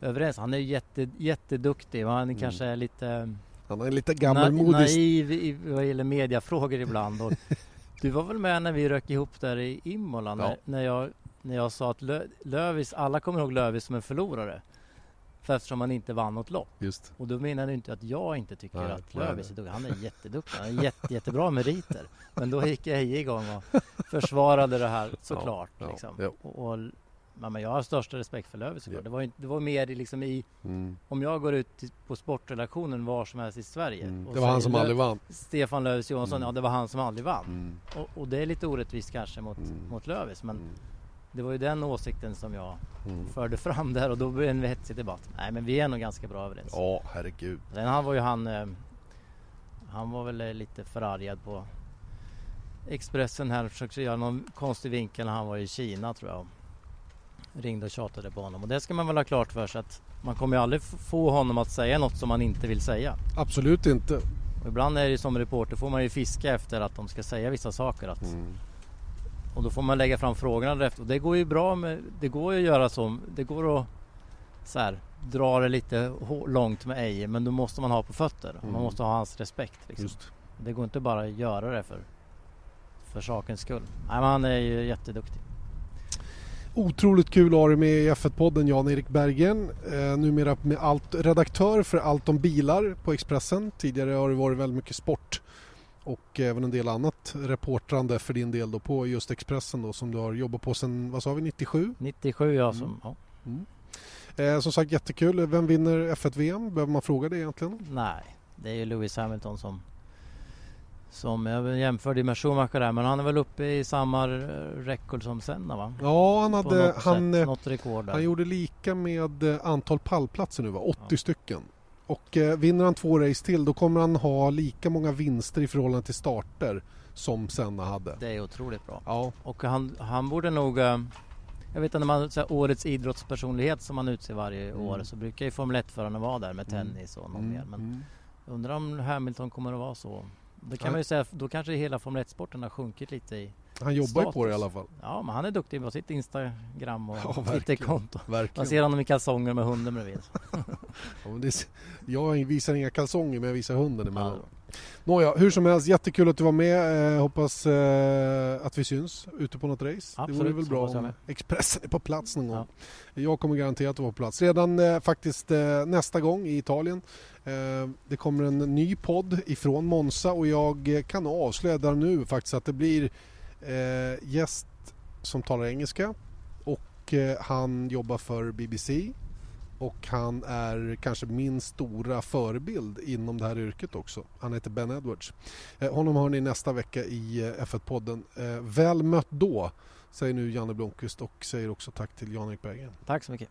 överens. Han är ju jätte, jätteduktig och han Mm. kanske är lite Han är lite Na, gammalmodig. naiv i, vad gäller mediafrågor ibland. Och (laughs) du var väl med när vi rök ihop där i Imola när, Ja. när, jag, när jag sa att Lö, Lövis, alla kommer ihåg Lövis som en förlorare. För eftersom han inte vann något lopp. Just. Och då menar du inte att jag inte tycker Nej, att Lövis är duktig. Han är jätteduktig. Han är jätte, jättebra meriter. Men då gick Eje igång och försvarade det här såklart. ja, liksom. ja. Och, och, men men jag har största respekt för Lövis såklart. Ja. Det, var, ju- det var mer i liksom i Mm. om jag går ut till- på sportredaktionen var som helst i Sverige Mm. och Det var han som Lö- aldrig vann. Stefan Löfven Johansson, Mm. ja det var han som aldrig vann. Mm. Och, och det är lite orättvist kanske mot, Mm. mot Löfven men Mm. det var ju den åsikten som jag Mm. förde fram där och då blev det en hetsig debatt. Nej men vi är nog ganska bra överens. Ja, herregud. Sen han var ju han, eh, han var väl eh, lite förargad på Expressen här försökte göra någon konstig vinkel när han var i Kina tror jag. Ringde och tjatade på honom och det ska man väl ha klart för sig att man kommer ju aldrig få honom att säga något som han inte vill säga. Absolut inte. Och ibland är det ju som reporter får man ju fiska efter att de ska säga vissa saker. Att, Mm. Och då får man lägga fram frågorna därefter. Och det går ju bra med, det går ju att göra så. Det går att så här, dra det lite långt med Eje men då måste man ha på fötter. Mm. Man måste ha hans respekt. Liksom. Det går inte bara att göra det för, för sakens skull. Nej, men han är ju jätteduktig. Otroligt kul att ha dig med i F1-podden Jan-Erik Bergen. Eh, numera med allt, redaktör för allt om bilar på Expressen. Tidigare har det varit väldigt mycket sport och även en del annat reportrande för din del då på just Expressen då som du har jobbat på sedan, vad sa vi, 97? 97 jag Mm. som... Ja, Eh, som sagt jättekul. Vem vinner F1-VM? Behöver man fråga det egentligen? nej, det är ju Lewis Hamilton som... Som jag jämförde med Schumacher där men han är väl uppe i samma rekord som Senna va? Ja, han, hade, något han, sätt, eh, något rekord där. han gjorde lika med eh, antal pallplatser nu va? 80 Ja. stycken. Och eh, vinner han två race till då kommer han ha lika många vinster i förhållande till starter som Senna hade. Det är otroligt bra. Ja, Och han, han borde nog... eh, Jag vet att när man här, årets idrottspersonlighet som man utser varje Mm. år så brukar ju Formel 1-förarna vara där med Mm. tennis och någon mm, mer. Men mm. undrar om Hamilton kommer att vara så Det kan man ju säga, då kanske hela Formel 1-sporten har sjunkit lite i Han jobbar ju på det i Status. alla fall. Ja, men han är duktig på sitt Instagram och Ja. Twitterkonto. Man ser honom i kalsonger med hunden bredvid. (laughs) Ja, det, jag visar inga kalsonger men jag visar hunden emellan. Ja. Nåja, hur som helst, jättekul att du var med. Eh, hoppas eh, att vi syns ute på något race. det vore Absolut, väl bra om. Expressen är på plats någon gång. Ja. Jag kommer garanterat att vara på plats. Redan eh, faktiskt eh, nästa gång i Italien. Eh, det kommer en ny podd ifrån Monza och jag kan avslöja där nu faktiskt att det blir eh, gäst som talar engelska och eh, han jobbar för BBC och han är kanske min stora förebild inom det här yrket också. Han heter Ben Edwards. Honom hör ni nästa vecka i F1-podden. Väl mött då, säger nu Janne Blomqvist och säger också tack till Jan-Erik Berggren. Tack så mycket.